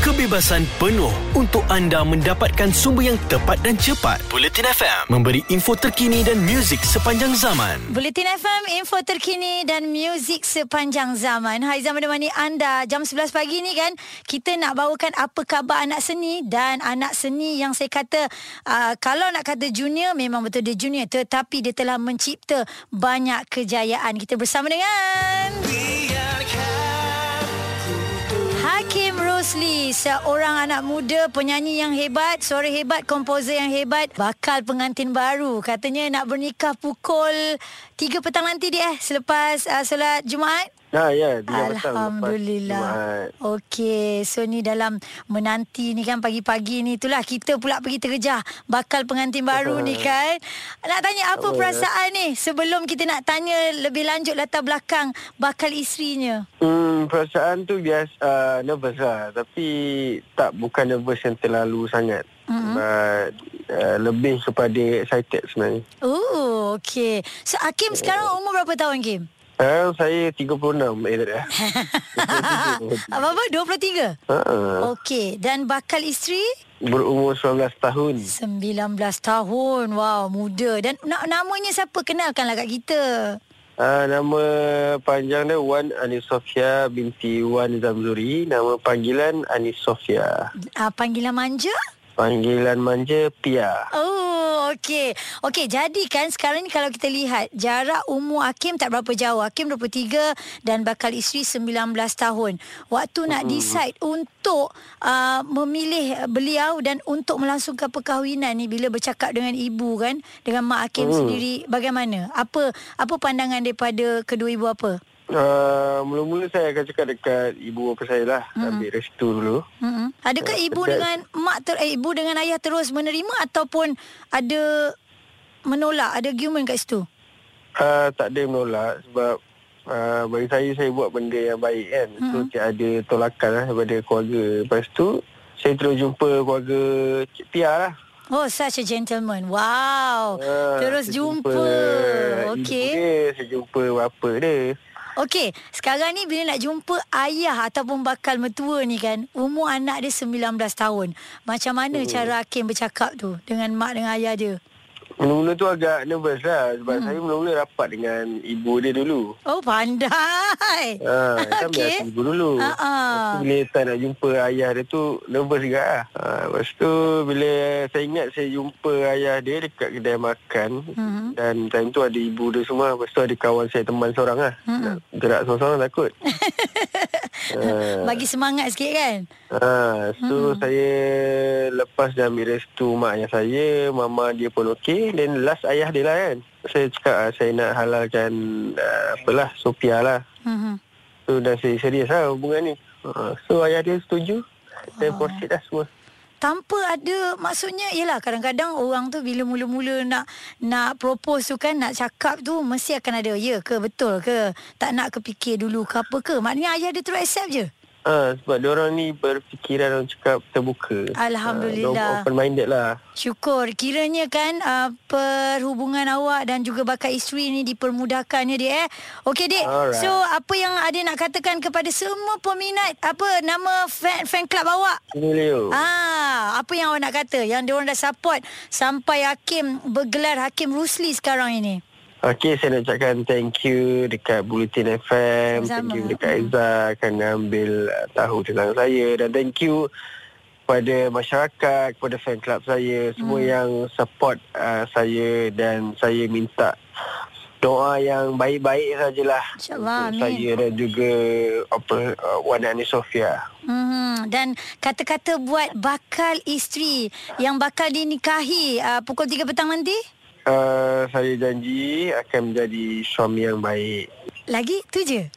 Kebebasan penuh untuk anda mendapatkan sumber yang tepat dan cepat. Bulletin FM memberi info terkini dan muzik sepanjang zaman. Bulletin FM, info terkini dan muzik sepanjang zaman. Hai zaman menemani anda jam 11 pagi ni kan. Kita nak bawakan apa khabar anak seni dan anak seni yang saya kata uh, kalau nak kata junior memang betul dia junior tetapi dia telah mencipta banyak kejayaan. Kita bersama dengan Seorang anak muda penyanyi yang hebat, suara hebat, komposer yang hebat, bakal pengantin baru. Katanya nak bernikah pukul 3 petang nanti dia eh selepas uh, solat Jumaat. Ha, ya, tiga petang Alhamdulillah. Okey, so ni dalam menanti ni kan pagi-pagi ni itulah kita pula pergi terjah bakal pengantin baru ni kan. Nak tanya apa Apa? perasaan ni sebelum kita nak tanya lebih lanjut latar belakang bakal isterinya. Hmm, perasaan tu biasa uh, nervous lah. Tapi tak bukan nervous yang terlalu sangat. But, uh, lebih kepada excited sebenarnya. Oh, okey. So Hakim sekarang umur berapa tahun Kim? Uh, saya 36. Eh, tak ada. Apa-apa 23? Uh, Okey, dan bakal isteri berumur 19 tahun. 19 tahun. Wow, muda. Dan na- namanya siapa? Kenalkanlah kat kita. Uh, nama panjang dia Wan Anis Sofia binti Wan Zamzuri. Nama panggilan Anis Sofia. Uh, panggilan manja? Panggilan manja Pia. Oh, okey. Okey, jadi kan sekarang ni kalau kita lihat jarak umur Hakim tak berapa jauh. Hakim 23 dan bakal isteri 19 tahun. Waktu nak decide untuk uh, memilih beliau dan untuk melangsungkan perkahwinan ni bila bercakap dengan ibu kan, dengan mak Hakim Hmm. sendiri bagaimana? Apa apa pandangan daripada kedua ibu apa? Uh, mula-mula saya akan cakap dekat ibu bapa saya lah. Hmm. Ambil restu dulu. Mm-mm. Adakah Ya, ibu dengan mak ter, eh, ibu dengan ayah terus menerima ataupun ada menolak, ada argument kat situ? Uh, tak ada menolak sebab uh, bagi saya saya buat benda yang baik kan. Mm-hmm. So tak ada tolakan lah daripada keluarga. Lepas tu saya terus jumpa keluarga Cik Pia lah. Oh, such a gentleman. Wow. Ah, terus jumpa. Okey. dia, saya jumpa bapa dia. Okey, sekarang ni bila nak jumpa ayah ataupun bakal mertua ni kan, umur anak dia 19 tahun. Macam mana Hmm. cara Hakim bercakap tu dengan mak dengan ayah dia? Mula-mula tu agak nervous lah sebab Hmm. saya mula-mula rapat dengan ibu dia dulu. Oh, pandai. Ha, kan Okey. biasa ibu dulu. Lepas tu bila tak nak jumpa ayah dia tu nervous juga lah. Ha, lepas tu bila saya ingat saya jumpa ayah dia dekat kedai makan Mhm. dan time tu ada ibu dia semua. Lepas tu ada kawan saya teman seorang lah. Mhm. Nak gerak seorang-seorang takut. ha, Bagi semangat sikit kan? ha, so saya lepas dah ambil restu mak ayah saya, mama dia pun okey. Dan last ayah dia lah kan. Saya cakap ah, saya nak halalkan uh, apalah Sophia lah. Mhm. So dah saya serius lah hubungan ni. Uh, so ayah dia setuju. Saya proceed lah semua. Tanpa ada maksudnya ialah kadang-kadang orang tu bila mula-mula nak nak propose tu kan nak cakap tu mesti akan ada ya ke betul ke? Tak nak kepikir dulu ke apa ke? Maknanya ayah dia terus accept je Ha, sebab dia orang ni berfikiran orang cakap terbuka. Alhamdulillah. open minded lah. syukur kiranya kan uh, perhubungan awak dan juga bakal isteri ni dipermudahkannya dia eh okey dik Alright. so apa yang ada nak katakan kepada semua peminat apa nama fan fan club awak Ini Leo. Ah, apa yang awak nak kata? Yang dia orang dah support sampai Hakim bergelar Hakim Rusli sekarang ini. Okey, saya nak ucapkan thank you dekat Bulletin FM. Sama-sama. Thank you dekat Aizah kerana ambil uh, tahu tentang saya. Dan thank you kepada masyarakat, kepada fan club saya. Semua Hmm. yang support uh, saya dan saya minta doa yang baik-baik sajalah. InsyaAllah, amin. saya dan juga apa, uh, Wan Ani Sofia. Hmm, dan kata-kata buat bakal isteri yang bakal dinikahi uh, pukul 3 petang nanti? Uh, saya janji akan menjadi suami yang baik. Lagi tu je.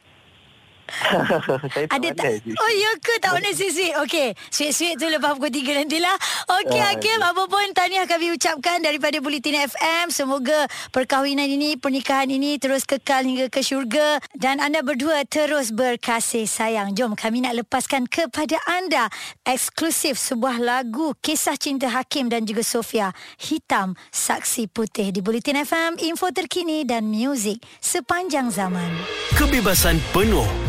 saya tak Ada tak? pandai. Oh ya ke tak boleh sweet-sweet? Okey, sweet-sweet tu lepas pukul 3 nantilah. Okey Ah, Hakim, apa pun tahniah kami ucapkan daripada Bulletin FM. Semoga perkahwinan ini, pernikahan ini terus kekal hingga ke syurga. Dan anda berdua terus berkasih sayang. Jom kami nak lepaskan kepada anda eksklusif sebuah lagu kisah cinta Hakim dan juga Sofia. Hitam Saksi Putih di Bulletin FM. Info terkini dan muzik sepanjang zaman. Kebebasan penuh